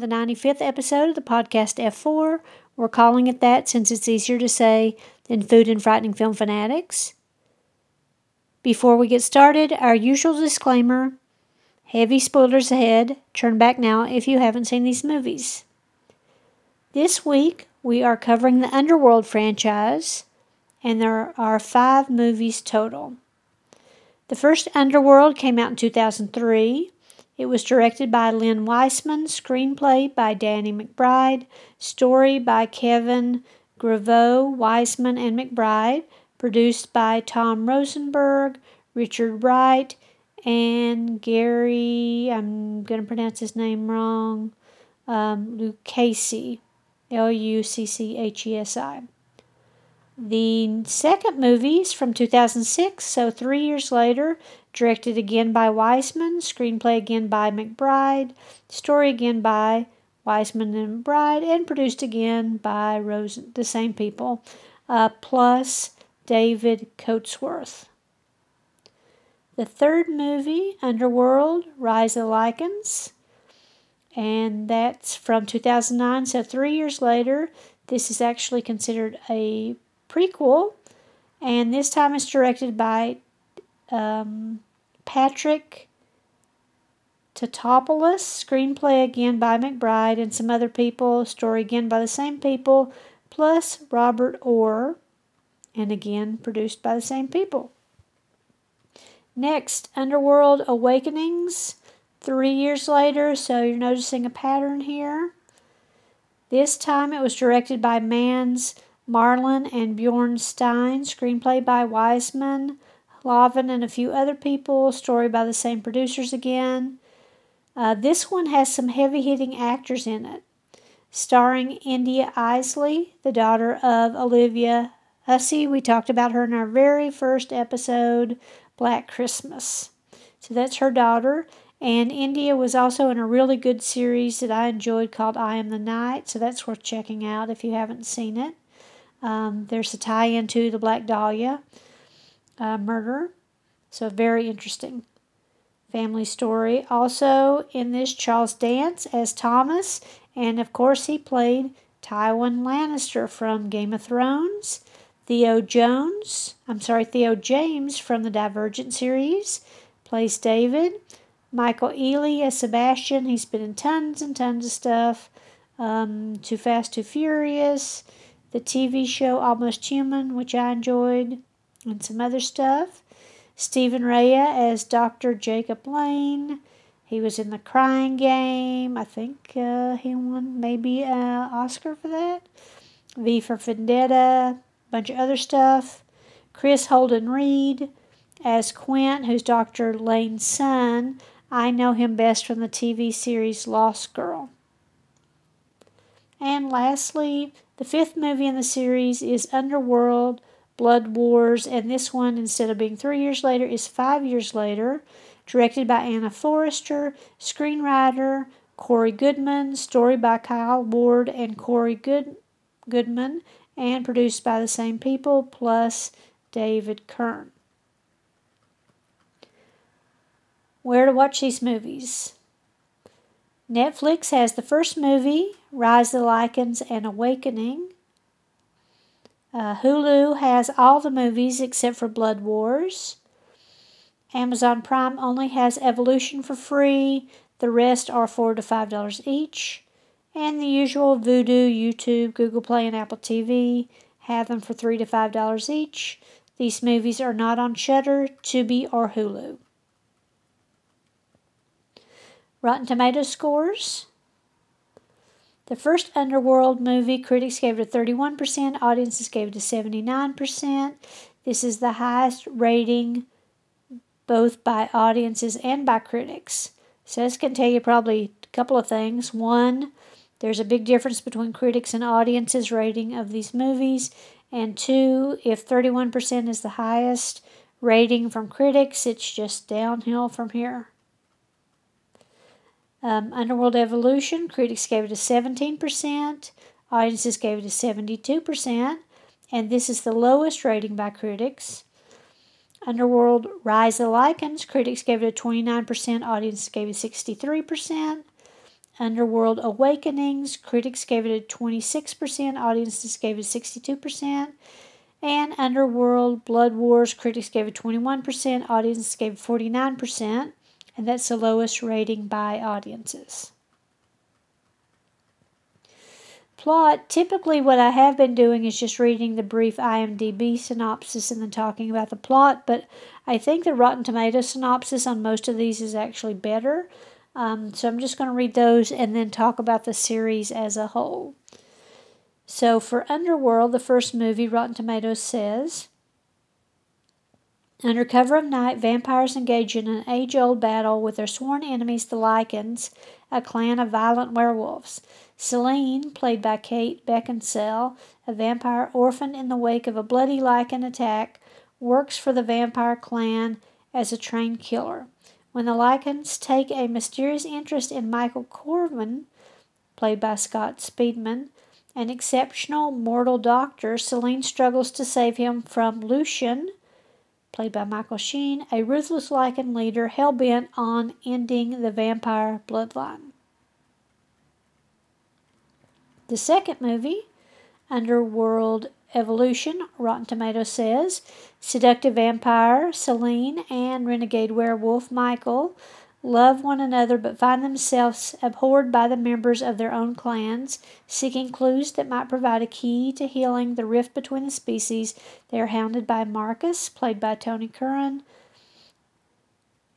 the 95th episode of the podcast F4. We're calling it that since it's easier to say than Food and Frightening Film Fanatics. Before we get started, our usual disclaimer heavy spoilers ahead. Turn back now if you haven't seen these movies. This week, we are covering the Underworld franchise, and there are five movies total. The first Underworld came out in 2003. It was directed by Len Wiseman, screenplay by Danny McBride, story by Kevin Grevioux, Wiseman, and McBride, produced by Tom Rosenberg, Richard Wright, and Gary, I'm going to pronounce his name wrong, um, Lucchesi, L U C C H E S I. The second movie is from 2006, so three years later, directed again by Wiseman, screenplay again by McBride, story again by Wiseman and McBride, and produced again by Rose, the same people, uh, plus David Coatsworth. The third movie, Underworld, Rise of the Lycans, and that's from 2009, so three years later. This is actually considered a prequel, and this time it's directed by um, Patrick Tatopoulos, screenplay again by McBride and some other people, story again by the same people, plus Robert Orr, and again produced by the same people. Next, Underworld Awakenings, three years later, so you're noticing a pattern here. This time it was directed by Mans Marlind and Bjorn Stein, screenplay by Wiseman, Hlavin, and a few other people, story by the same producers again. Uh, this one has some heavy hitting actors in it, starring India Eisley, the daughter of Olivia Hussey. We talked about her in our very first episode, Black Christmas. So that's her daughter. And India was also in a really good series that I enjoyed called I Am the Night. So that's worth checking out if you haven't seen it. Um, there's a tie in to the Black Dahlia uh, murder. So, very interesting family story. Also, in this, Charles Dance as Thomas, and of course, he played Tywin Lannister from Game of Thrones. Theo Jones, I'm sorry, Theo James from the Divergent series plays David. Michael Ealy as Sebastian, he's been in tons and tons of stuff. Um, Too Fast, Too Furious the TV show Almost Human, which I enjoyed, and some other stuff. Stephen Rea as Dr. Jacob Lane. He was in The Crying Game. I think uh, he won maybe an Oscar for that. V for Vendetta, bunch of other stuff. Kris Holden Ried as Quint, who's Dr. Lane's son. I know him best from the TV series Lost Girl. And lastly, the fifth movie in the series is Underworld Blood Wars, and this one, instead of being three years later, is five years later. Directed by Anna Foerster, screenwriter Cory Goodman, story by Kyle Ward and Cory Good- Goodman, and produced by the same people plus David Kern. Where to watch these movies? Netflix has the first movie, Rise of the Lycans and Awakening. Uh, Hulu has all the movies except for Blood Wars. Amazon Prime only has Evolution for free. The rest are four to five dollars each. And the usual Vudu, YouTube, Google Play, and Apple TV have them for three to five dollars each. These movies are not on Shudder, Tubi, or Hulu. Rotten Tomato scores. The first Underworld movie, critics gave it a 31%, audiences gave it a 79%. This is the highest rating both by audiences and by critics. So this can tell you probably a couple of things. One, there's a big difference between critics and audiences rating of these movies. And two, if 31% is the highest rating from critics, it's just downhill from here. Um, Underworld Evolution, critics gave it a 17%, audiences gave it a 72%, and this is the lowest rating by critics. Underworld Rise of the Lycans, critics gave it a 29%, audiences gave it 63%. Underworld Awakenings, critics gave it a 26%, audiences gave it 62%. And Underworld Blood Wars, critics gave it 21%, audiences gave it 49%. And that's the lowest rating by audiences. Plot typically, what I have been doing is just reading the brief IMDb synopsis and then talking about the plot, but I think the Rotten Tomato synopsis on most of these is actually better. Um, so I'm just going to read those and then talk about the series as a whole. So for Underworld, the first movie, Rotten Tomatoes says Under cover of night, vampires engage in an age old battle with their sworn enemies, the Lycans, a clan of violent werewolves. Selene, played by Kate Beckinsale, a vampire orphaned in the wake of a bloody Lycan attack, works for the vampire clan as a trained killer. When the Lycans take a mysterious interest in Michael Corvin, played by Scott Speedman, an exceptional mortal doctor, Selene struggles to save him from Lucian, played by Michael Sheen, a ruthless Lycan leader hell bent on ending the vampire bloodline. The second movie, Underworld Evolution, Rotten Tomatoes says, seductive vampire Selene and renegade werewolf Michael love one another but find themselves abhorred by the members of their own clans. Seeking clues that might provide a key to healing the rift between the species, they are hounded by Marcus, played by Tony Curran,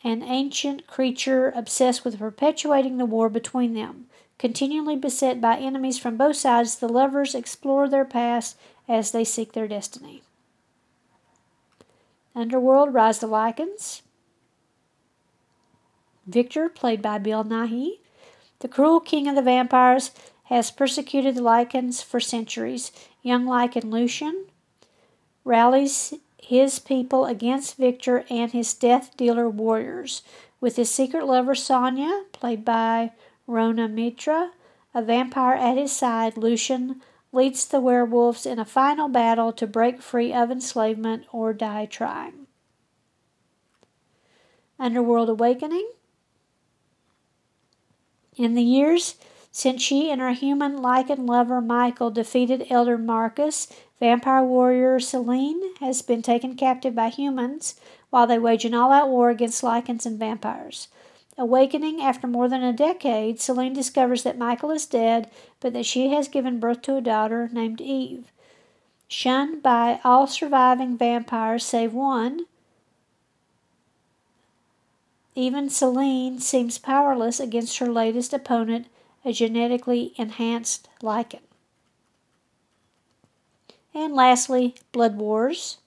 an ancient creature obsessed with perpetuating the war between them. Continually beset by enemies from both sides, the lovers explore their past as they seek their destiny. Underworld Rise the Lycans. Victor, played by Bill Nighy, the cruel king of the vampires, has persecuted the Lycans for centuries. Young Lycan Lucian rallies his people against Victor and his death dealer warriors. With his secret lover Sonia, played by Rhona Mitra, a vampire at his side, Lucian leads the werewolves in a final battle to break free of enslavement or die trying. Underworld Awakening. In the years since she and her human Lycan lover Michael defeated Elder Marcus, vampire warrior Selene has been taken captive by humans while they wage an all out war against Lycans and vampires. Awakening after more than a decade, Selene discovers that Michael is dead, but that she has given birth to a daughter named Eve. Shunned by all surviving vampires save one, even Selene seems powerless against her latest opponent, a genetically enhanced Lycan. And lastly, Blood Wars.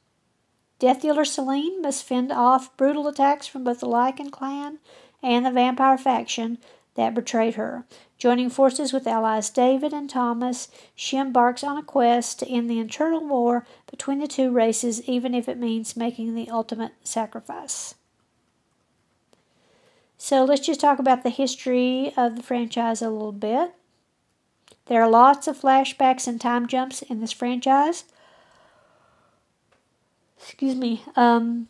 Death Dealer Selene must fend off brutal attacks from both the Lycan clan and the vampire faction that betrayed her. Joining forces with allies David and Thomas, she embarks on a quest to end the internal war between the two races, even if it means making the ultimate sacrifice. So let's just talk about the history of the franchise a little bit. There are lots of flashbacks and time jumps in this franchise. Excuse me. Um,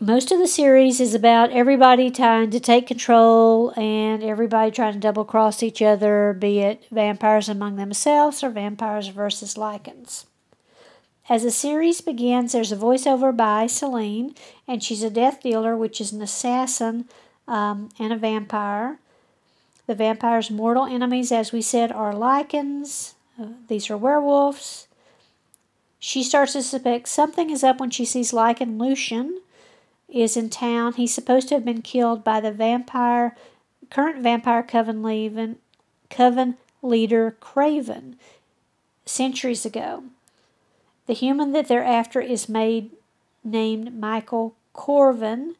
most of the series is about everybody trying to take control and everybody trying to double cross each other, be it vampires among themselves or vampires versus Lycans. As the series begins, there's a voiceover by Selene, and she's a death dealer, which is an assassin um, and a vampire. The vampire's mortal enemies, as we said, are Lycans. Uh, these are werewolves. She starts to suspect something is up when she sees Lycan Lucian, is in town. He's supposed to have been killed by the vampire, current vampire coven, leaving, coven leader Craven centuries ago. The human that they're after is made named Michael Corvin,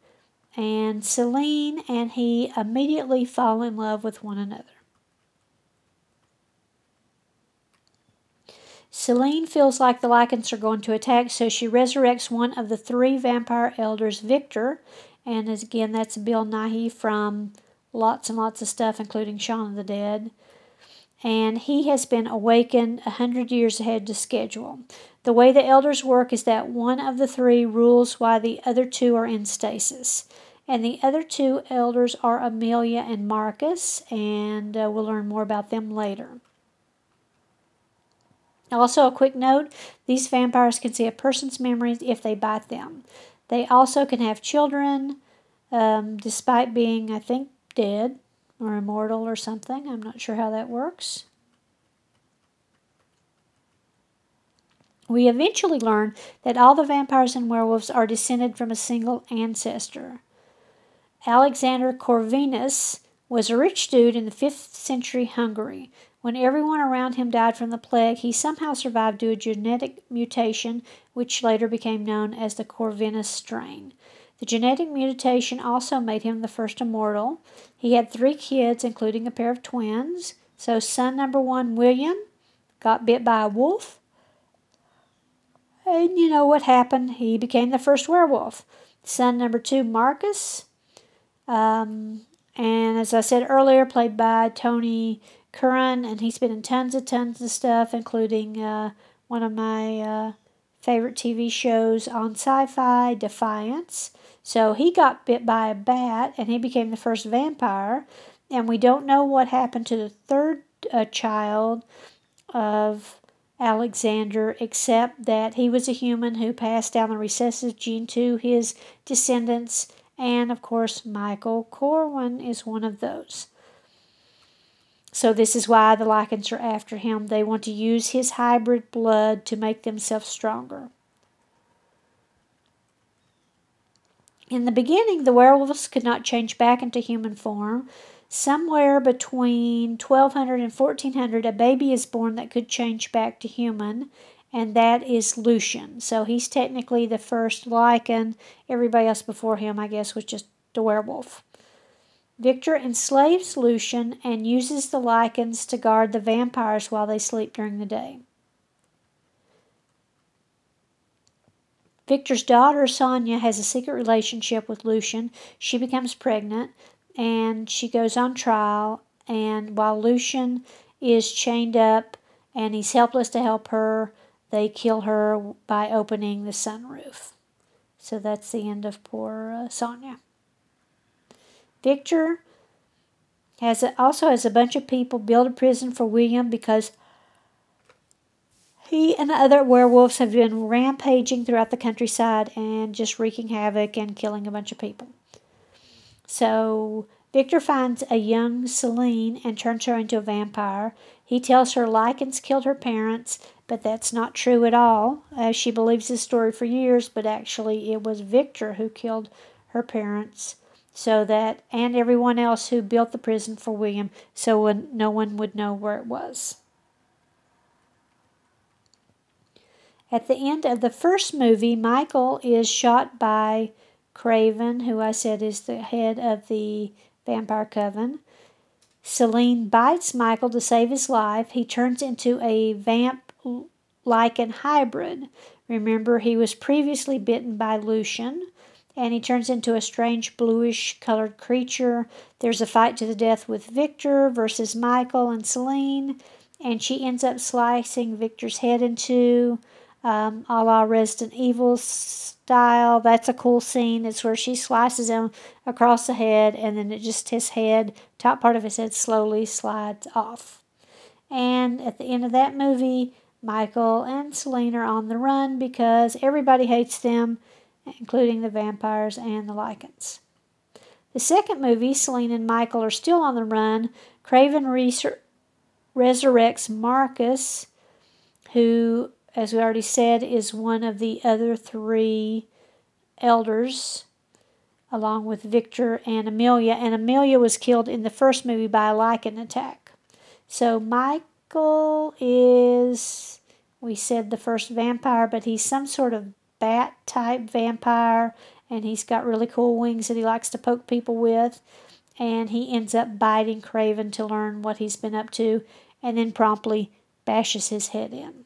and Selene and he immediately fall in love with one another. Selene feels like the Lycans are going to attack, so she resurrects one of the three vampire elders, Victor. And again, that's Bill Nighy from lots and lots of stuff, including Shaun of the Dead. And he has been awakened a hundred years ahead to schedule. The way the elders work is that one of the three rules while the other two are in stasis. And the other two elders are Amelia and Marcus, and uh, we'll learn more about them later. Also, a quick note these vampires can see a person's memories if they bite them. They also can have children, um, despite being, I think, dead or immortal or something. I'm not sure how that works. We eventually learn that all the vampires and werewolves are descended from a single ancestor. Alexander Corvinus was a rich dude in the 5th century Hungary. When everyone around him died from the plague, he somehow survived due to a genetic mutation, which later became known as the Corvinus strain. The genetic mutation also made him the first immortal. He had three kids, including a pair of twins. So, son number one, William, got bit by a wolf. And you know what happened? He became the first werewolf. Son number two, Marcus, um, and as I said earlier, played by Tony Curran, and he's been in tons and tons of stuff, including uh, one of my uh, favorite TV shows on sci fi, Defiance. So he got bit by a bat and he became the first vampire. And we don't know what happened to the third uh, child of Alexander, except that he was a human who passed down the recessive gene to his descendants and of course, Michael Corvin is one of those. So, this is why the Lycans are after him. They want to use his hybrid blood to make themselves stronger. In the beginning, the werewolves could not change back into human form. Somewhere between 1200 and 1400, a baby is born that could change back to human, and that is Lucian. So he's technically the first Lycan. Everybody else before him, I guess, was just a werewolf. Victor enslaves Lucian and uses the Lycans to guard the vampires while they sleep during the day. Victor's daughter, Sonia, has a secret relationship with Lucian. She becomes pregnant and she goes on trial. And while Lucian is chained up and he's helpless to help her, they kill her by opening the sunroof. So that's the end of poor uh, Sonia. Victor has a, also has a bunch of people build a prison for William because he and the other werewolves have been rampaging throughout the countryside and just wreaking havoc and killing a bunch of people. So Victor finds a young Selene and turns her into a vampire. He tells her Lycans killed her parents but that's not true at all. Uh, she believes this story for years, but actually it was Victor who killed her parents so that and everyone else who built the prison for William so no one would know where it was. At the end of the first movie, Michael is shot by Craven, who I said is the head of the Vampire Coven. Selene bites Michael to save his life. He turns into a vamp Lycan hybrid. Remember, he was previously bitten by Lucian, and he turns into a strange bluish colored creature. There's a fight to the death with Victor versus Michael and Selene, and she ends up slicing Victor's head in two, um, a la Resident Evil style. That's a cool scene. It's where she slices him across the head, and then it just his head, top part of his head, slowly slides off. And at the end of that movie, Michael and Selene are on the run because everybody hates them, including the vampires and the Lycans. The second movie, Selene and Michael are still on the run. Craven resur- resurrects Marcus, who, as we already said, is one of the other three elders, along with Victor and Amelia. And Amelia was killed in the first movie by a Lycan attack. So Michael is we said the first vampire, but he's some sort of bat type vampire and he's got really cool wings that he likes to poke people with. And he ends up biting Craven to learn what he's been up to and then promptly bashes his head in.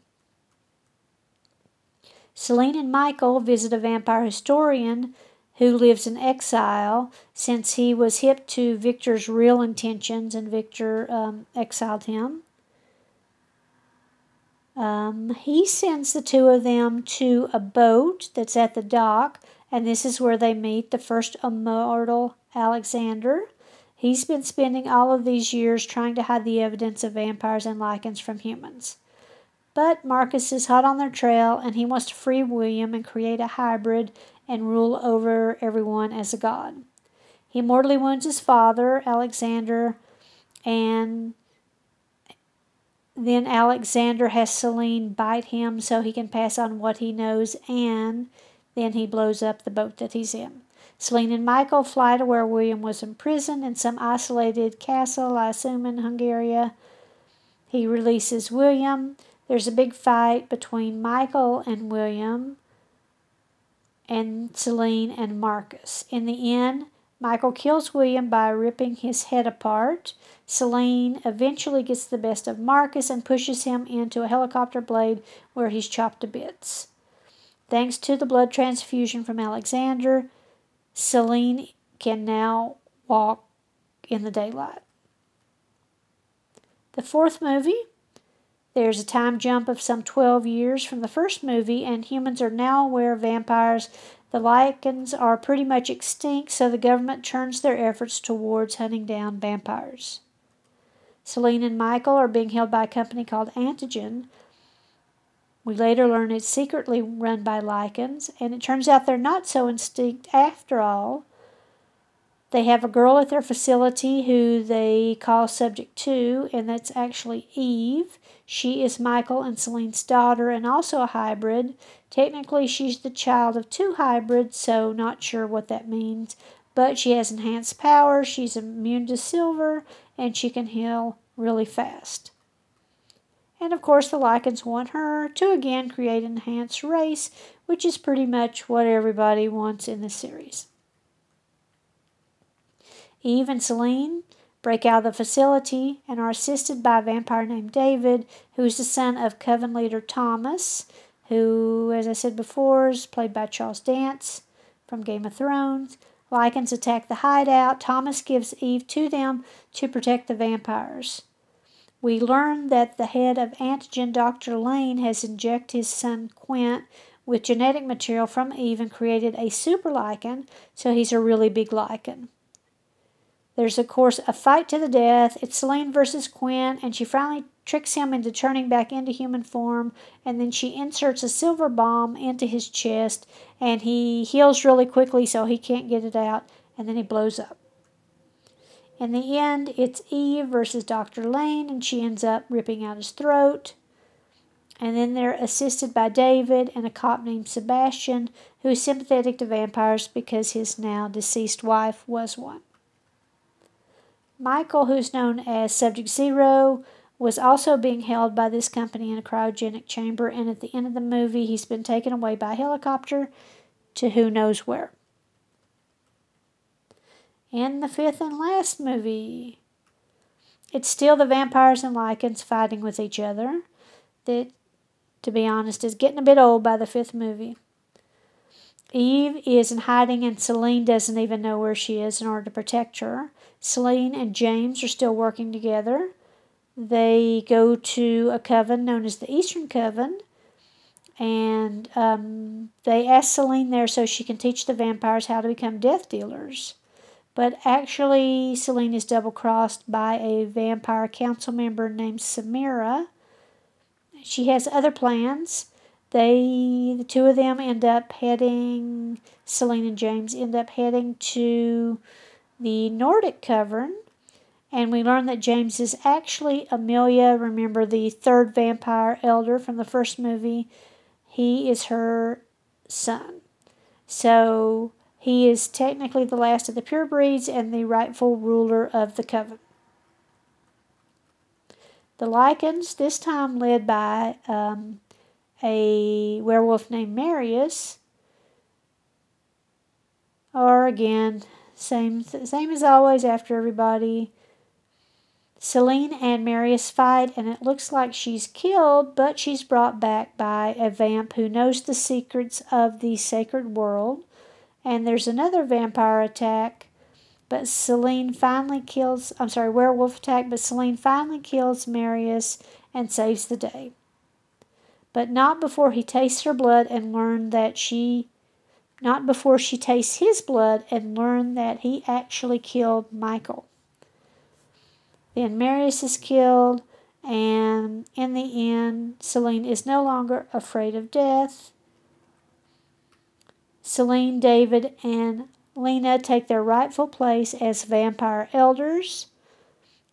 Selene and Michael visit a vampire historian who lives in exile since he was hip to Victor's real intentions and Victor um, exiled him. Um, he sends the two of them to a boat that's at the dock, and this is where they meet the first immortal Alexander. He's been spending all of these years trying to hide the evidence of vampires and Lycans from humans. But Marcus is hot on their trail and he wants to free William and create a hybrid and rule over everyone as a god. He mortally wounds his father, Alexander, and then Alexander has Selene bite him so he can pass on what he knows, and then he blows up the boat that he's in. Selene and Michael fly to where William was imprisoned in some isolated castle, I assume in Hungary. He releases William. There's a big fight between Michael and William and Selene and Marcus. In the end, Michael kills William by ripping his head apart. Selene eventually gets the best of Marcus and pushes him into a helicopter blade where he's chopped to bits. Thanks to the blood transfusion from Alexander, Selene can now walk in the daylight. The fourth movie, there's a time jump of some 12 years from the first movie, and humans are now aware of vampires. The lycans are pretty much extinct, so the government turns their efforts towards hunting down vampires. Selene and Michael are being held by a company called Antigen, we later learn it's secretly run by lycans, and it turns out they're not so extinct after all. They have a girl at their facility who they call Subject 2, and that's actually Eve. She is Michael and Selene's daughter and also a hybrid. Technically, she's the child of two hybrids, so not sure what that means. But she has enhanced power, she's immune to silver, and she can heal really fast. And of course, the Lycans want her to again create an enhanced race, which is pretty much what everybody wants in the series. Eve and Selene break out of the facility and are assisted by a vampire named David, who is the son of Coven leader Thomas, who, as I said before, is played by Charles Dance from Game of Thrones. Lycans attack the hideout. Thomas gives Eve to them to protect the vampires. We learn that the head of Antigen, Dr. Lane, has injected his son Quint with genetic material from Eve and created a super lycan, so he's a really big lycan. There's, of course, a fight to the death. It's Selene versus Quinn, and she finally tricks him into turning back into human form, and then she inserts a silver bomb into his chest, and he heals really quickly so he can't get it out, and then he blows up. In the end, it's Eve versus Dr. Lane, and she ends up ripping out his throat. And then they're assisted by David and a cop named Sebastian, who is sympathetic to vampires because his now deceased wife was one. Michael, who's known as Subject Zero, was also being held by this company in a cryogenic chamber, and at the end of the movie, he's been taken away by helicopter to who knows where. In the fifth and last movie, it's still the vampires and lycans fighting with each other. That, to be honest, is getting a bit old by the fifth movie. Eve is in hiding, and Selene doesn't even know where she is in order to protect her. Selene and James are still working together. They go to a coven known as the Eastern Coven, and um, they ask Selene there so she can teach the vampires how to become death dealers. But actually, Selene is double crossed by a vampire council member named Semira. She has other plans. They, the two of them, end up heading, Selene and James end up heading to the Nordic Cavern. And we learn that James is actually Amelia. Remember the third vampire elder from the first movie? He is her son. So he is technically the last of the pure breeds and the rightful ruler of the coven. The Lycans, this time led by um, a werewolf named Marius, are again same same as always after everybody. Selene and Marius fight, and it looks like she's killed, but she's brought back by a vamp who knows the secrets of the sacred world and there's another vampire attack, but Selene finally kills, I'm sorry, werewolf attack, but Selene finally kills Marius and saves the day. But not before he tastes her blood and learned that she not before she tastes his blood and learn that he actually killed Michael. Then Marius is killed, and in the end, Selene is no longer afraid of death. Selene, David, and Lena take their rightful place as vampire elders.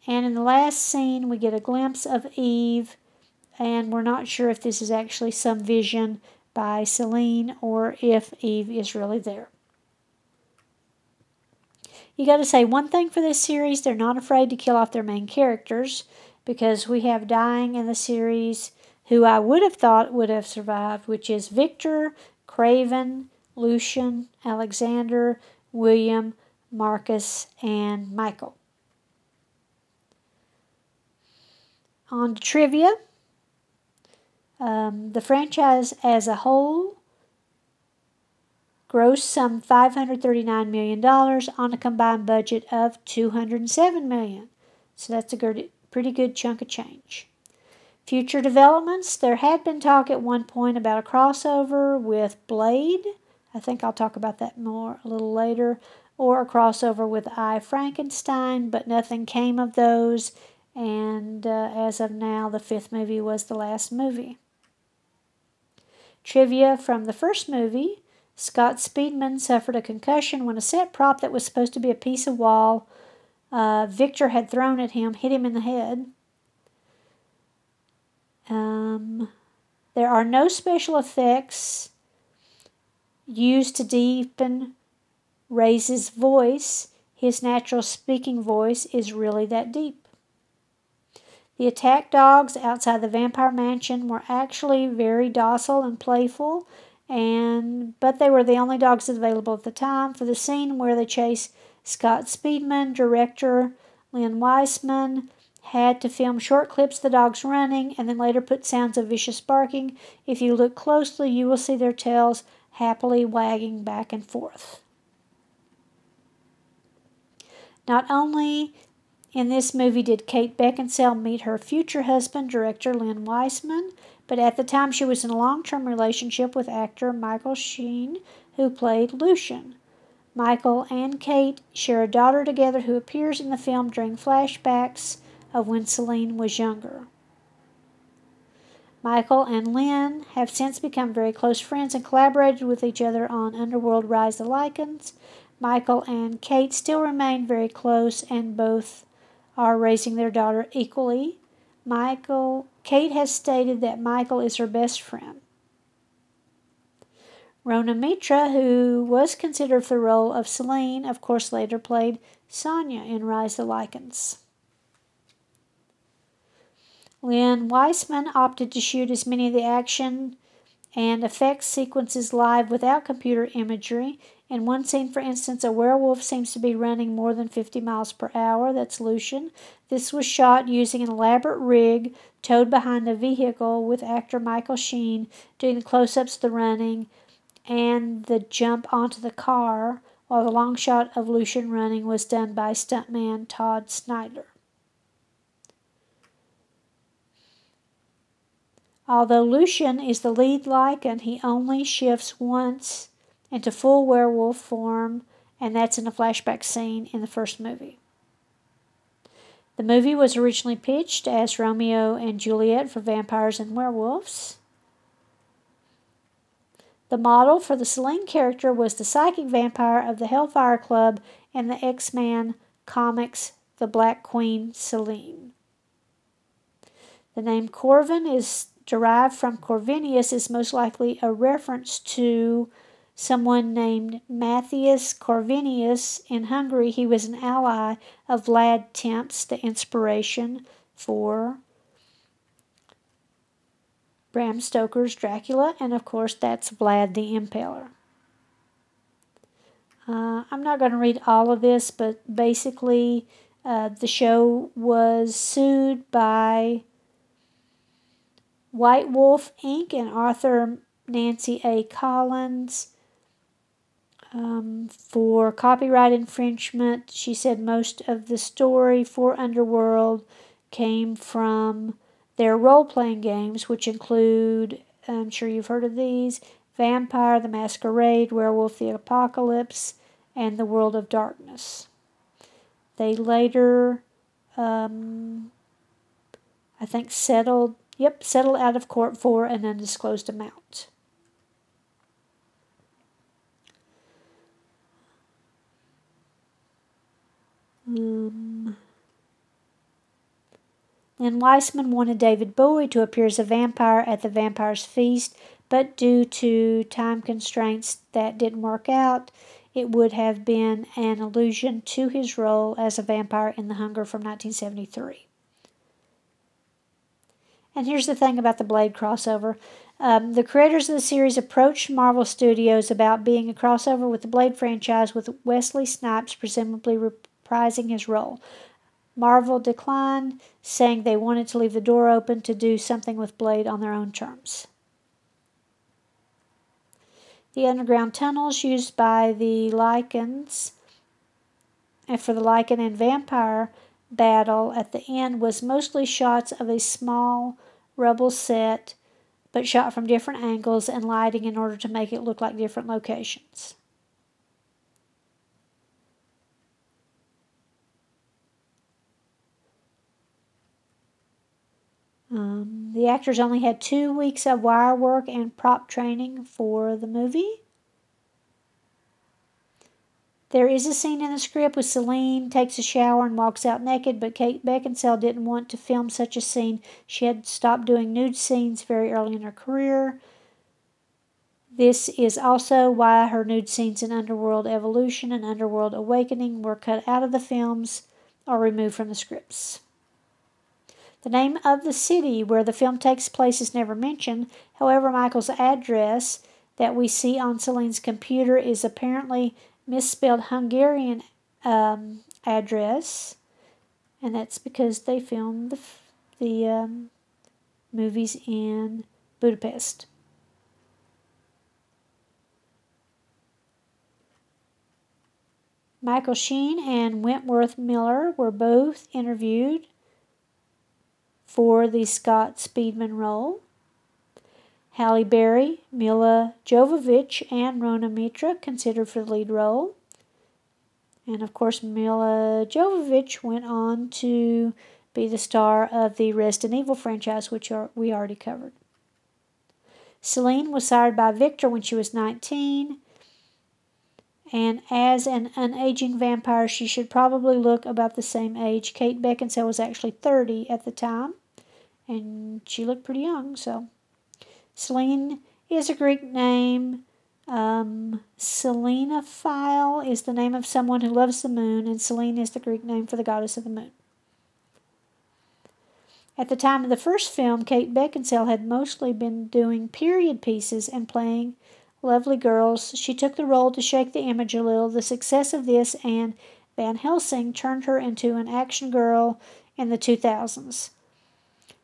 And in the last scene, we get a glimpse of Eve, and we're not sure if this is actually some vision by Selene or if Eve is really there. You got to say one thing for this series they're not afraid to kill off their main characters because we have dying in the series who I would have thought would have survived, which is Victor, Craven, Lucian, Alexander, William, Marcus, and Michael. On to trivia. Um, the franchise as a whole grossed some $539 million on a combined budget of 207 million. So that's a good, pretty good chunk of change. Future developments there had been talk at one point about a crossover with Blade. I think I'll talk about that more a little later. Or a crossover with I Frankenstein, but nothing came of those. And uh, as of now, the fifth movie was the last movie. Trivia from the first movie Scott Speedman suffered a concussion when a set prop that was supposed to be a piece of wall uh, Victor had thrown at him hit him in the head. Um, there are no special effects used to deepen Ray's voice. His natural speaking voice is really that deep. The attack dogs outside the vampire mansion were actually very docile and playful, and but they were the only dogs available at the time for the scene where they chase Scott Speedman, director Len Wiseman, had to film short clips of the dogs running and then later put sounds of vicious barking. If you look closely, you will see their tails happily wagging back and forth. Not only in this movie did Kate Beckinsale meet her future husband, director Len Wiseman, but at the time she was in a long term relationship with actor Michael Sheen, who played Lucian. Michael and Kate share a daughter together who appears in the film during flashbacks of when Selene was younger. Michael and Len have since become very close friends and collaborated with each other on Underworld Rise of the Lycans. Michael and Kate still remain very close and both are raising their daughter equally. Michael, Kate has stated that Michael is her best friend. Rhona Mitra, who was considered for the role of Selene, of course later played Sonia in Rise the Lycans. Len Wiseman opted to shoot as many of the action and effects sequences live without computer imagery in one scene, for instance, a werewolf seems to be running more than 50 miles per hour. That's Lucian. This was shot using an elaborate rig towed behind a vehicle with actor Michael Sheen doing the close ups the running and the jump onto the car, while the long shot of Lucian running was done by stuntman Todd Snyder. Although Lucian is the lead lycan, he only shifts once into full werewolf form, and that's in a flashback scene in the first movie. The movie was originally pitched as Romeo and Juliet for vampires and werewolves. The model for the Selene character was the psychic vampire of the Hellfire Club and the X Men comics, the Black Queen Selene. The name Corvin is derived from Corvinus, is most likely a reference to someone named Matthias Corvinus in Hungary. He was an ally of Vlad Tepes, the inspiration for Bram Stoker's Dracula, and of course, that's Vlad the Impaler. Uh, I'm not going to read all of this, but basically, uh, the show was sued by White Wolf Inc. and author Nancy A. Collins um, for copyright infringement. She said most of the story for Underworld came from their role playing games, which include, I'm sure you've heard of these Vampire the Masquerade, Werewolf the Apocalypse, and The World of Darkness. They later, um, I think, settled, yep, settled out of court for an undisclosed amount. Um, Len Wiseman wanted David Bowie to appear as a vampire at the Vampire's Feast, but due to time constraints, that didn't work out. It would have been an allusion to his role as a vampire in The Hunger from 1973. And here's the thing about the Blade crossover. Um, the creators of the series approached Marvel Studios about being a crossover with the Blade franchise, with Wesley Snipes presumably reprising his role. Marvel declined, saying they wanted to leave the door open to do something with Blade on their own terms. The underground tunnels used by the Lycans and for the Lycan and vampire battle at the end was mostly shots of a small rubble set, but shot from different angles and lighting in order to make it look like different locations. Um, the actors only had two weeks of wire work and prop training for the movie. There is a scene in the script where Selene takes a shower and walks out naked, but Kate Beckinsale didn't want to film such a scene. She had stopped doing nude scenes very early in her career. This is also why her nude scenes in Underworld Evolution and Underworld Awakening were cut out of the films or removed from the scripts. The name of the city where the film takes place is never mentioned. However, Michael's address that we see on Selene's computer is apparently misspelled Hungarian um, address, and that's because they filmed the, the um, movies in Budapest. Michael Sheen and Wentworth Miller were both interviewed for the Scott Speedman role. Halle Berry, Milla Jovovich, and Rhona Mitra considered for the lead role. And of course, Milla Jovovich went on to be the star of the Resident Evil franchise, which are, we already covered. Selene was sired by Victor when she was 19, and as an unaging vampire, she should probably look about the same age. Kate Beckinsale was actually 30 at the time and she looked pretty young. So, Selene is a Greek name. Um, Selenophile is the name of someone who loves the moon, and Selene is the Greek name for the goddess of the moon. At the time of the first film, Kate Beckinsale had mostly been doing period pieces and playing lovely girls. She took the role to shake the image a little. The success of this and Van Helsing turned her into an action girl in the 2000s.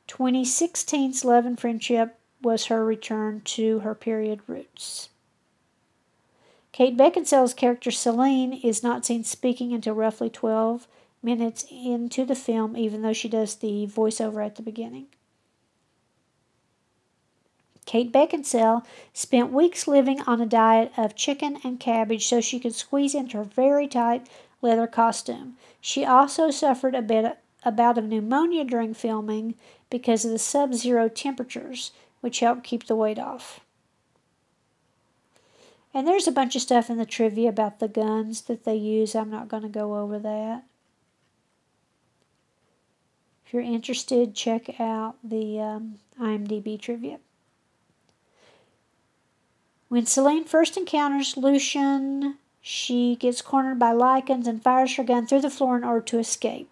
2016's Love and Friendship was her return to her period roots. Kate Beckinsale's character Selene is not seen speaking until roughly 12 minutes into the film, even though she does the voiceover at the beginning. Kate Beckinsale spent weeks living on a diet of chicken and cabbage so she could squeeze into her very tight leather costume. She also suffered a bit a bout of pneumonia during filming because of the sub zero temperatures, which help keep the weight off. And there's a bunch of stuff in the trivia about the guns that they use. I'm not going to go over that. If you're interested, check out the um, IMDb trivia. When Selene first encounters Lucian, she gets cornered by Lycans and fires her gun through the floor in order to escape.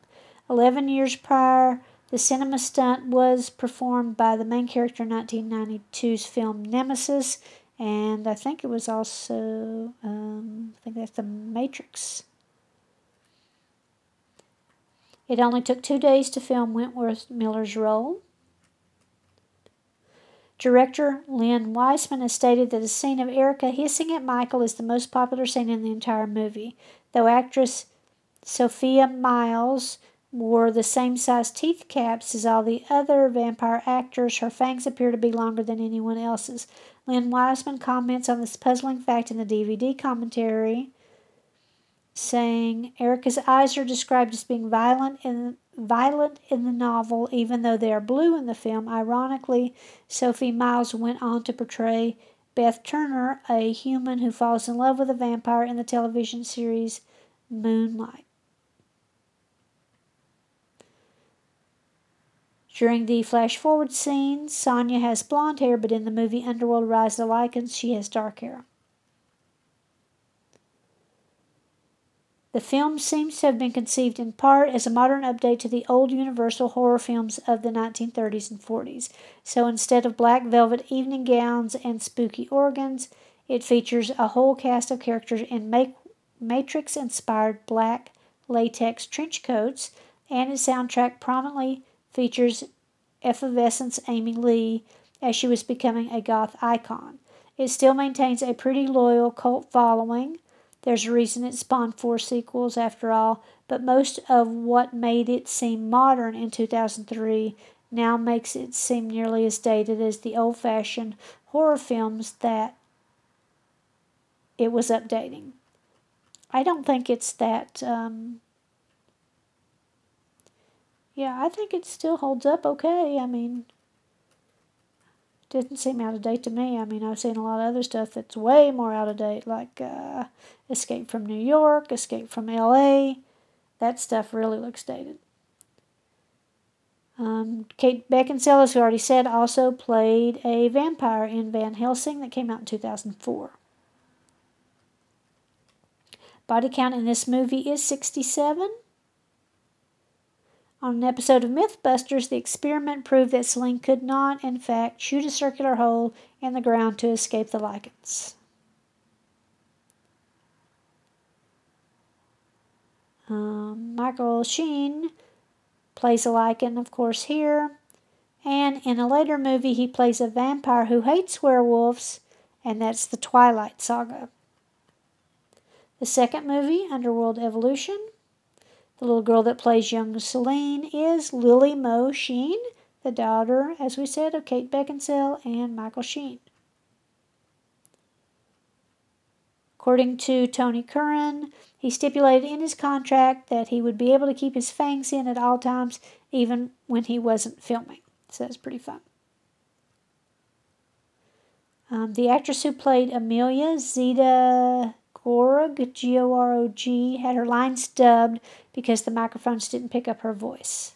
Eleven years prior, the cinema stunt was performed by the main character in 1992's film Nemesis, and I think it was also, um, I think that's The Matrix. It only took two days to film Wentworth Miller's role. Director Len Wiseman has stated that the scene of Erica hissing at Michael is the most popular scene in the entire movie, though actress Sophia Myles wore the same size teeth caps as all the other vampire actors. Her fangs appear to be longer than anyone else's. Len Wiseman comments on this puzzling fact in the DVD commentary, saying Erika's eyes are described as being violent in violent in the novel, even though they are blue in the film. Ironically, Sophie Myles went on to portray Beth Turner, a human who falls in love with a vampire in the television series Moonlight. During the flash forward scene, Sonja has blonde hair, but in the movie Underworld Rise of the Lycans, she has dark hair. The film seems to have been conceived in part as a modern update to the old Universal horror films of the 1930s and 40s. So instead of black velvet evening gowns and spooky organs, it features a whole cast of characters in Matrix inspired black latex trench coats, and its soundtrack prominently features Evanescence Amy Lee as she was becoming a goth icon. It still maintains a pretty loyal cult following. There's a reason it spawned four sequels after all, but most of what made it seem modern in 2003 now makes it seem nearly as dated as the old fashioned horror films that it was updating. I don't think it's that um, yeah, I think it still holds up okay. I mean, didn't seem out of date to me. I mean, I've seen a lot of other stuff that's way more out of date, like uh, Escape from New York, Escape from LA. That stuff really looks dated. Um, Kate Beckinsale, as we already said, also played a vampire in Van Helsing that came out in 2004. Body count in this movie is 67. On an episode of Mythbusters, the experiment proved that Selene could not, in fact, shoot a circular hole in the ground to escape the Lycans. Um, Michael Sheen plays a Lycan, of course, here. And in a later movie, he plays a vampire who hates werewolves, and that's the Twilight Saga. The second movie, Underworld Evolution, the little girl that plays young Selene is Lily Mo Sheen, the daughter, as we said, of Kate Beckinsale and Michael Sheen. According to Tony Curran, he stipulated in his contract that he would be able to keep his fangs in at all times, even when he wasn't filming. So that's pretty fun. Um, the actress who played Amelia, Zita Gorog, G O R O G, had her lines dubbed because the microphones didn't pick up her voice.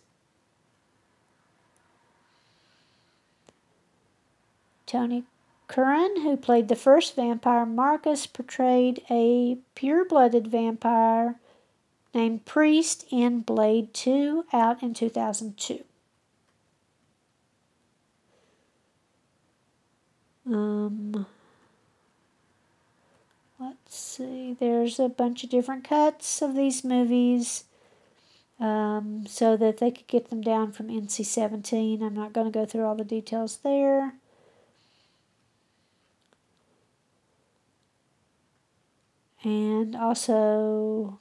Tony Curran, who played the first vampire, Marcus, portrayed a pure blooded vampire named Priest in Blade 2, out in 2002. Um, let's see, there's a bunch of different cuts of these movies um, so that they could get them down from NC 17. I'm not going to go through all the details there. And also,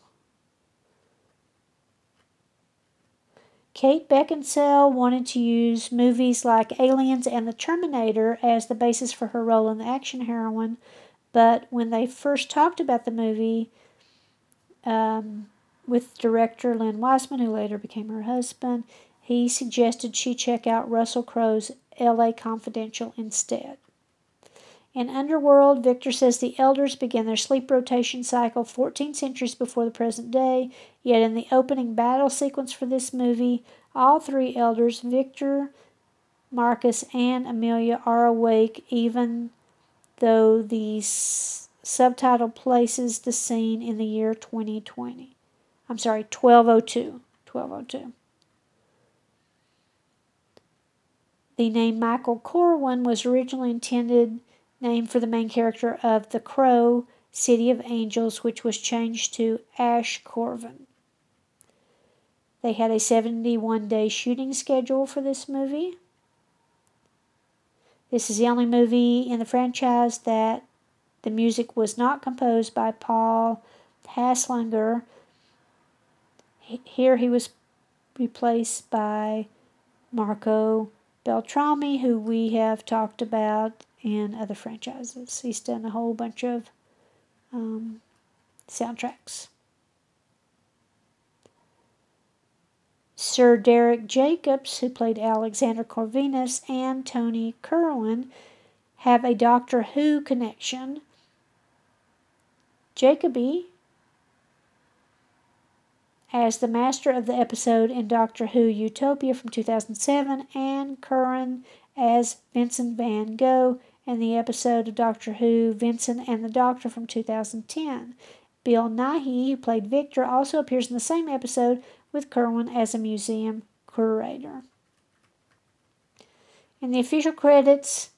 Kate Beckinsale wanted to use movies like Aliens and The Terminator as the basis for her role in the action heroine, but when they first talked about the movie, um, with director Len Wiseman, who later became her husband, he suggested she check out Russell Crowe's LA Confidential instead. In Underworld, Victor says the elders began their sleep rotation cycle 14 centuries before the present day, yet in the opening battle sequence for this movie, all three elders, Victor, Marcus, and Amelia, are awake, even though the subtitle places the scene in the year 2020. I'm sorry, 1202. 1202. The name Michael Corvin was originally intended name for the main character of The Crow, City of Angels, which was changed to Ash Corvin. They had a 71 day shooting schedule for this movie. This is the only movie in the franchise that the music was not composed by Paul Haslinger, here he was replaced by Marco Beltrami, who we have talked about in other franchises. He's done a whole bunch of um, soundtracks. Sir Derek Jacobs, who played Alexander Corvinus, and Tony Curran have a Doctor Who connection. Jacobi as the master of the episode in Doctor Who Utopia from 2007, and Curran as Vincent Van Gogh in the episode of Doctor Who Vincent and the Doctor from 2010. Bill Nighy, who played Victor, also appears in the same episode with Curran as a museum curator. In the official credits,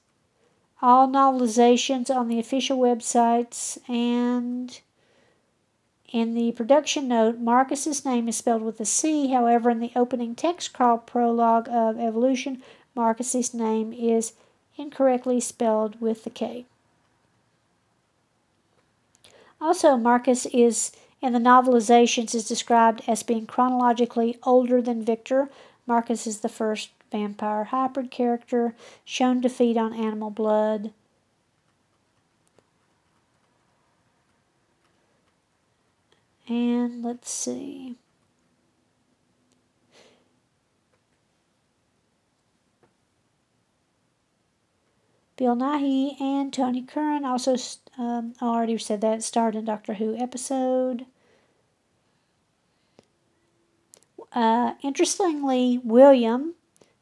all novelizations on the official websites and in the production note, Marcus's name is spelled with a C. However, in the opening text crawl prologue of Evolution, Marcus's name is incorrectly spelled with the K. Also, Marcus is in the novelizations is described as being chronologically older than Victor. Marcus is the first vampire hybrid character shown to feed on animal blood. And let's see. Bill Nighy and Tony Curran also, um, I already said that, starred in Doctor Who episode. Uh, interestingly, William,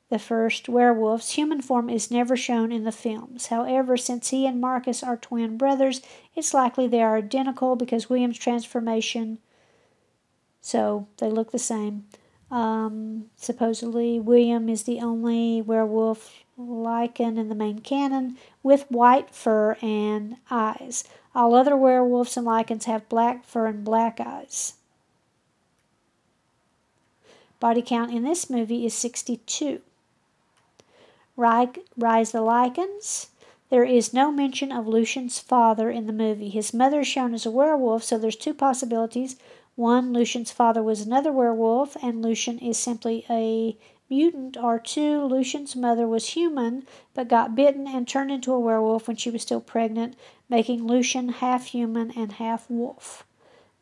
the first werewolf's human form is never shown in the films. However, since he and Marcus are twin brothers, it's likely they are identical because William's transformation, so they look the same. Um, supposedly, William is the only werewolf lycan in the main canon with white fur and eyes. All other werewolves and lycans have black fur and black eyes. Body count in this movie is 62. Rise the Lycans. There is no mention of Lucian's father in the movie. His mother is shown as a werewolf, so there's two possibilities. One, Lucian's father was another werewolf, and Lucian is simply a mutant, or two, Lucian's mother was human but got bitten and turned into a werewolf when she was still pregnant, making Lucian half human and half wolf.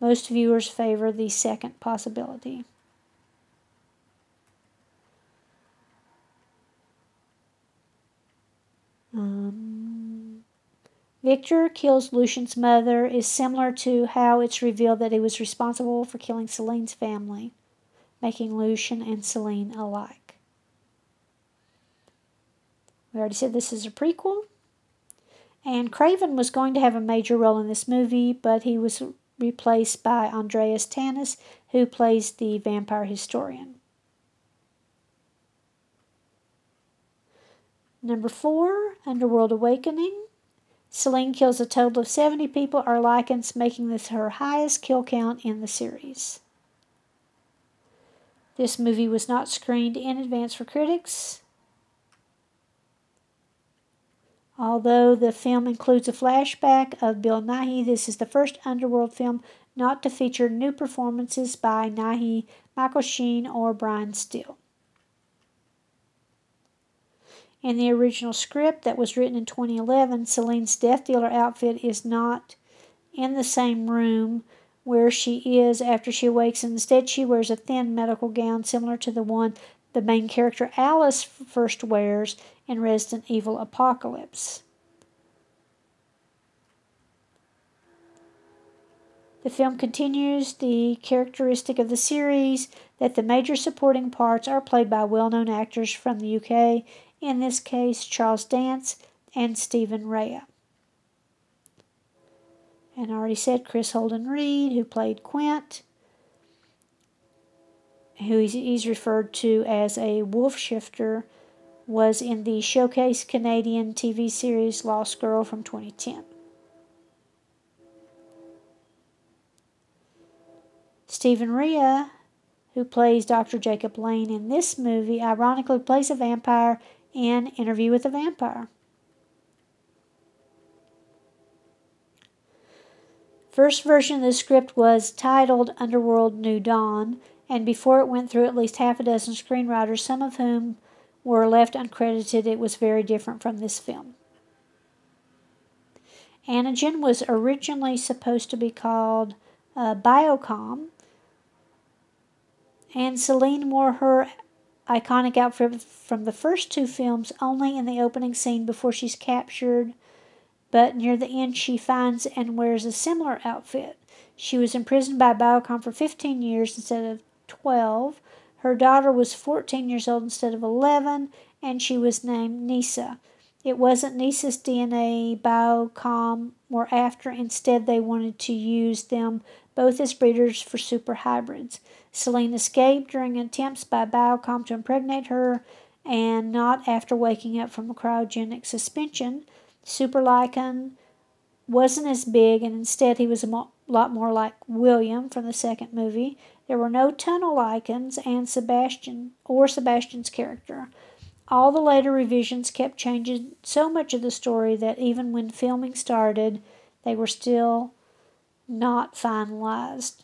Most viewers favor the second possibility. Um, Victor kills Lucian's mother is similar to how it's revealed that he was responsible for killing Selene's family, making Lucian and Selene alike. We already said this is a prequel. And Kraven was going to have a major role in this movie, but he was replaced by Andreas Tanis, who plays the vampire historian. Number four, Underworld Awakening. Selene kills a total of 70 people or lycans, making this her highest kill count in the series. This movie was not screened in advance for critics. Although the film includes a flashback of Bill Nighy, this is the first Underworld film not to feature new performances by Nighy, Michael Sheen, or Brian Steele. In the original script that was written in 2011, Selene's Death Dealer outfit is not in the same room where she is after she awakes. Instead, she wears a thin medical gown similar to the one the main character Alice first wears in Resident Evil Apocalypse. The film continues the characteristic of the series that the major supporting parts are played by well known actors from the UK in this case Charles Dance and Stephen Rea. And I already said Kris Holden Ried, who played Quint, who he's referred to as a wolf shifter, was in the Showcase Canadian TV series Lost Girl from 2010. Stephen Rea, who plays Dr. Jacob Lane in this movie, ironically plays a vampire in Interview with a Vampire. First version of the script was titled Underworld New Dawn, and before it went through at least half a dozen screenwriters, some of whom were left uncredited, it was very different from this film. Antigen was originally supposed to be called uh, Biocom, and Selene wore her iconic outfit from the first two films only in the opening scene before she's captured, but near the end she finds and wears a similar outfit. She was imprisoned by Biocom for 15 years instead of 12. Her daughter was 14 years old instead of 11, and she was named Nisa. It wasn't Nisa's DNA Biocom were after. Instead, they wanted to use them both as breeders for super hybrids. Selene escaped during attempts by Biocom to impregnate her, and not after waking up from a cryogenic suspension. Super Lycan wasn't as big, and instead he was a mo- lot more like William from the second movie. There were no tunnel Lycans and Sebastian or Sebastian's character. All the later revisions kept changing so much of the story that even when filming started, they were still not finalized.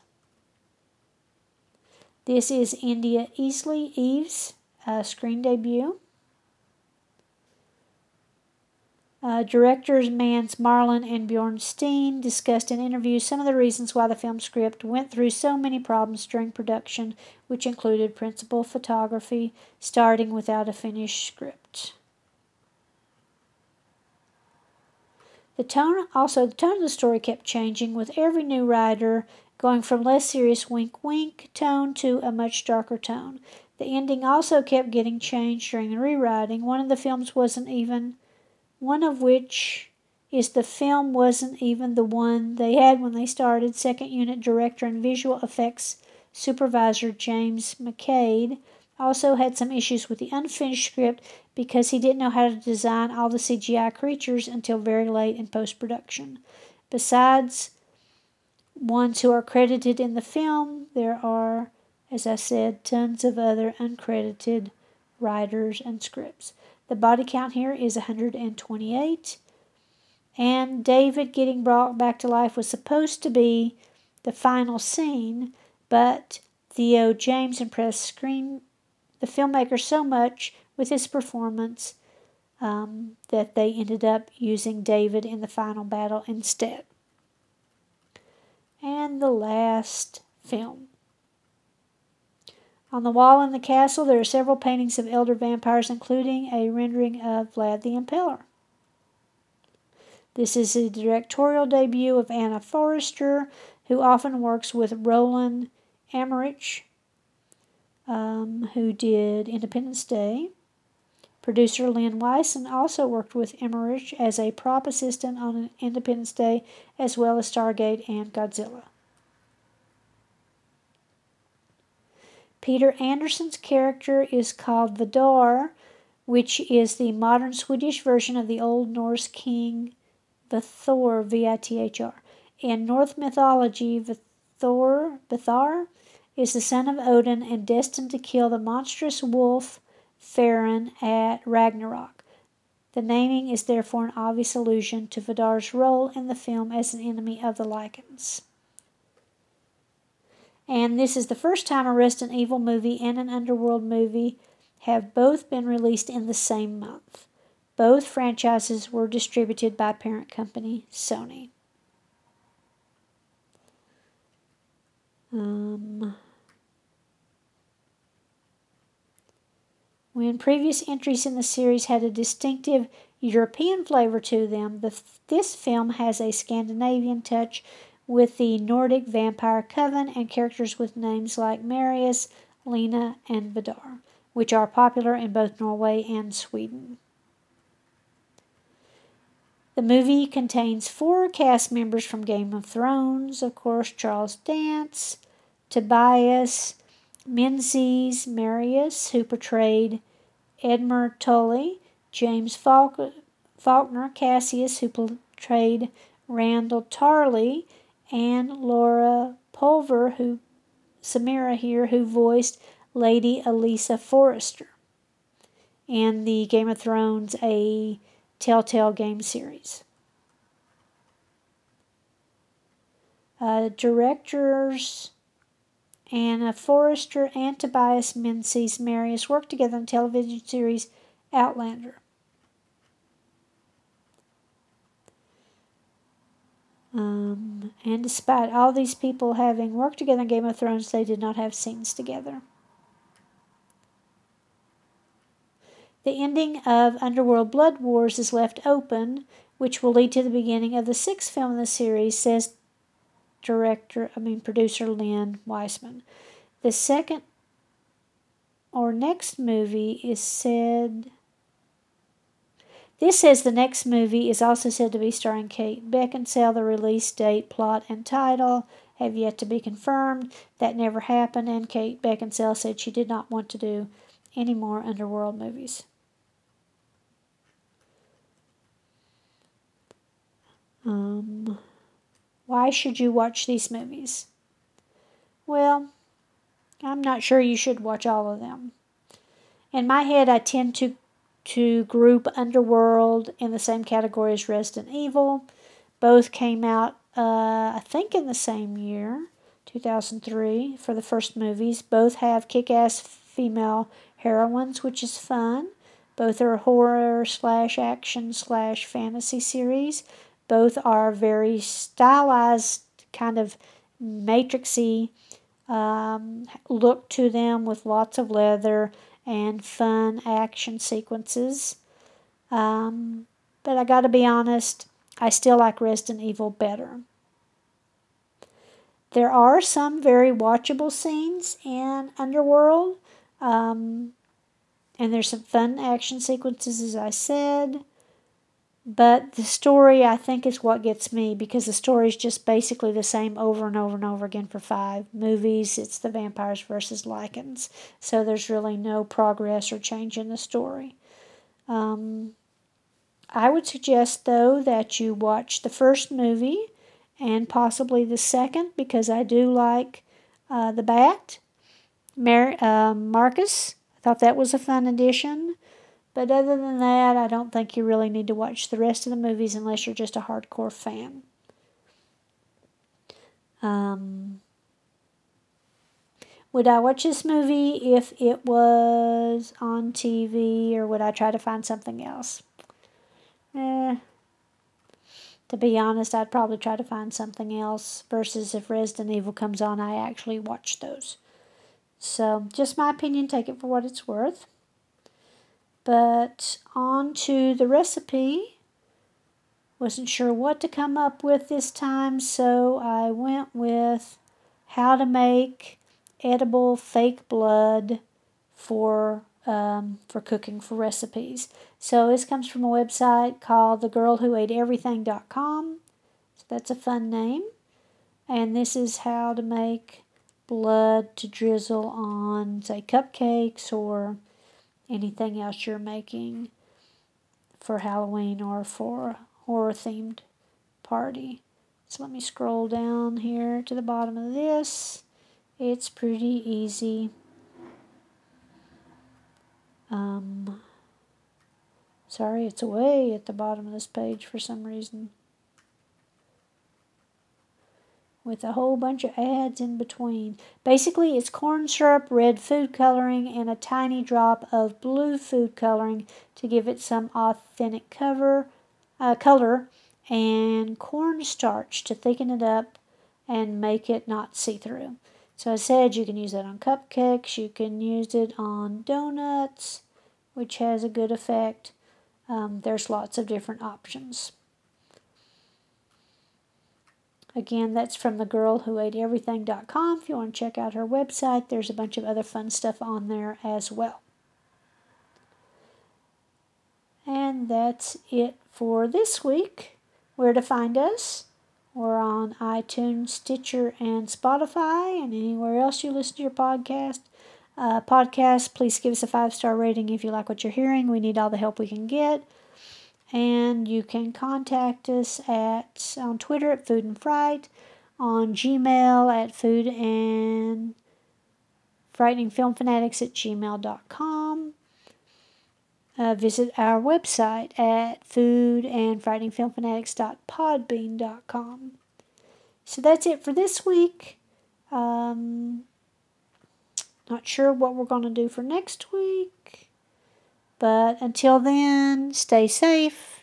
This is India Eisley Eve's uh, screen debut. Uh, directors Mans Marlind and Bjorn Steen discussed in interviews some of the reasons why the film script went through so many problems during production, which included principal photography starting without a finished script. The tone, also, the tone of the story kept changing with every new writer going from less serious wink wink tone to a much darker tone. The ending also kept getting changed during the rewriting. One of the films wasn't even one of which is the film wasn't even the one they had when they started. Second unit director and visual effects supervisor James McQuaide also had some issues with the unfinished script because he didn't know how to design all the CGI creatures until very late in post production. Besides ones who are credited in the film, there are, as I said, tons of other uncredited writers and scripts. The body count here is 128. And David getting brought back to life was supposed to be the final scene, but Theo James impressed screen the filmmaker so much with his performance um, that they ended up using David in the final battle instead. And the last film. On the wall in the castle, there are several paintings of elder vampires, including a rendering of Vlad the Impaler. This is the directorial debut of Anna Foerster, who often works with Roland Emmerich, um, who did Independence Day. Producer Len Wiseman also worked with Emmerich as a prop assistant on Independence Day, as well as Stargate and Godzilla. Peter Anderson's character is called Vidar, which is the modern Swedish version of the Old Norse king Vithor, V-I-T-H-R. In Norse mythology, Vithor, Vithar is the son of Odin and destined to kill the monstrous wolf Farron at Ragnarok. The naming is therefore an obvious allusion to Vidar's role in the film as an enemy of the Lycans. And this is the first time a Resident Evil movie and an Underworld movie have both been released in the same month. Both franchises were distributed by parent company Sony. Um, when previous entries in the series had a distinctive European flavor to them, the, this film has a Scandinavian touch with the Nordic vampire coven and characters with names like Marius, Lena, and Vidar, which are popular in both Norway and Sweden. The movie contains four cast members from Game of Thrones, of course, Charles Dance, Tobias Menzies Marius, who portrayed Edmure Tully, James Faulkner Cassius, who portrayed Randall Tarley, and Laura Pulver, who Semira here, who voiced Lady Elisa Forrester in the Game of Thrones a Telltale game series. Uh, directors Anna Foerster and Tobias Menzies Marius worked together on television series Outlander. Um, and despite all these people having worked together in Game of Thrones, they did not have scenes together. The ending of Underworld Blood Wars is left open, which will lead to the beginning of the sixth film in the series, says director, I mean producer Len Wiseman. The second or next movie is said this says the next movie is also said to be starring Kate Beckinsale. The release date, plot, and title have yet to be confirmed. That never happened, and Kate Beckinsale said she did not want to do any more underworld movies. Um, why should you watch these movies? Well, I'm not sure you should watch all of them. In my head, I tend to to group Underworld in the same category as Resident Evil. Both came out, uh, I think, in the same year, 2003, for the first movies. Both have kick ass female heroines, which is fun. Both are horror slash action slash fantasy series. Both are very stylized, kind of matrixy um, look to them with lots of leather and fun action sequences. Um, but I gotta be honest, I still like Resident Evil better. There are some very watchable scenes in Underworld, um, and there's some fun action sequences, as I said. But the story, I think, is what gets me because the story is just basically the same over and over and over again for five movies. It's the vampires versus Lycans. So there's really no progress or change in the story. Um, I would suggest, though, that you watch the first movie and possibly the second because I do like uh, The Bat. Mar- uh, Marcus, I thought that was a fun addition. But other than that, I don't think you really need to watch the rest of the movies unless you're just a hardcore fan. Um, would I watch this movie if it was on TV or would I try to find something else? Eh, to be honest, I'd probably try to find something else versus if Resident Evil comes on, I actually watch those. So, just my opinion, take it for what it's worth. But on to the recipe. Wasn't sure what to come up with this time, so I went with how to make edible fake blood for um, for cooking for recipes. So this comes from a website called thegirlwhoateeverything.com. So that's a fun name. And this is how to make blood to drizzle on, say, cupcakes or anything else you're making for Halloween or for a horror themed party. So let me scroll down here to the bottom of this. It's pretty easy. Um, sorry, it's away at the bottom of this page for some reason. With a whole bunch of ads in between. Basically, it's corn syrup, red food coloring, and a tiny drop of blue food coloring to give it some authentic cover, uh, color, and cornstarch to thicken it up and make it not see through. So I said you can use that on cupcakes, you can use it on donuts, which has a good effect. Um, there's lots of different options. Again, that's from the girl who ate everything.com. If you want to check out her website, there's a bunch of other fun stuff on there as well. And that's it for this week. Where to find us? We're on iTunes, Stitcher, and Spotify, and anywhere else you listen to your podcast. Uh, podcast, please give us a five star rating if you like what you're hearing. We need all the help we can get and you can contact us at on Twitter at Food and Fright, on Gmail at Food and Frightening Film Fanatics at gmail.com. Uh, visit our website at food and frightening film fanatics dot podbean dot com. So that's it for this week. Um, Not sure what we're going to do for next week. But until then, stay safe.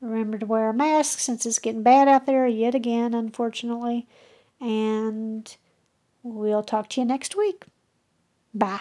Remember to wear a mask since it's getting bad out there yet again, unfortunately. And we'll talk to you next week. Bye.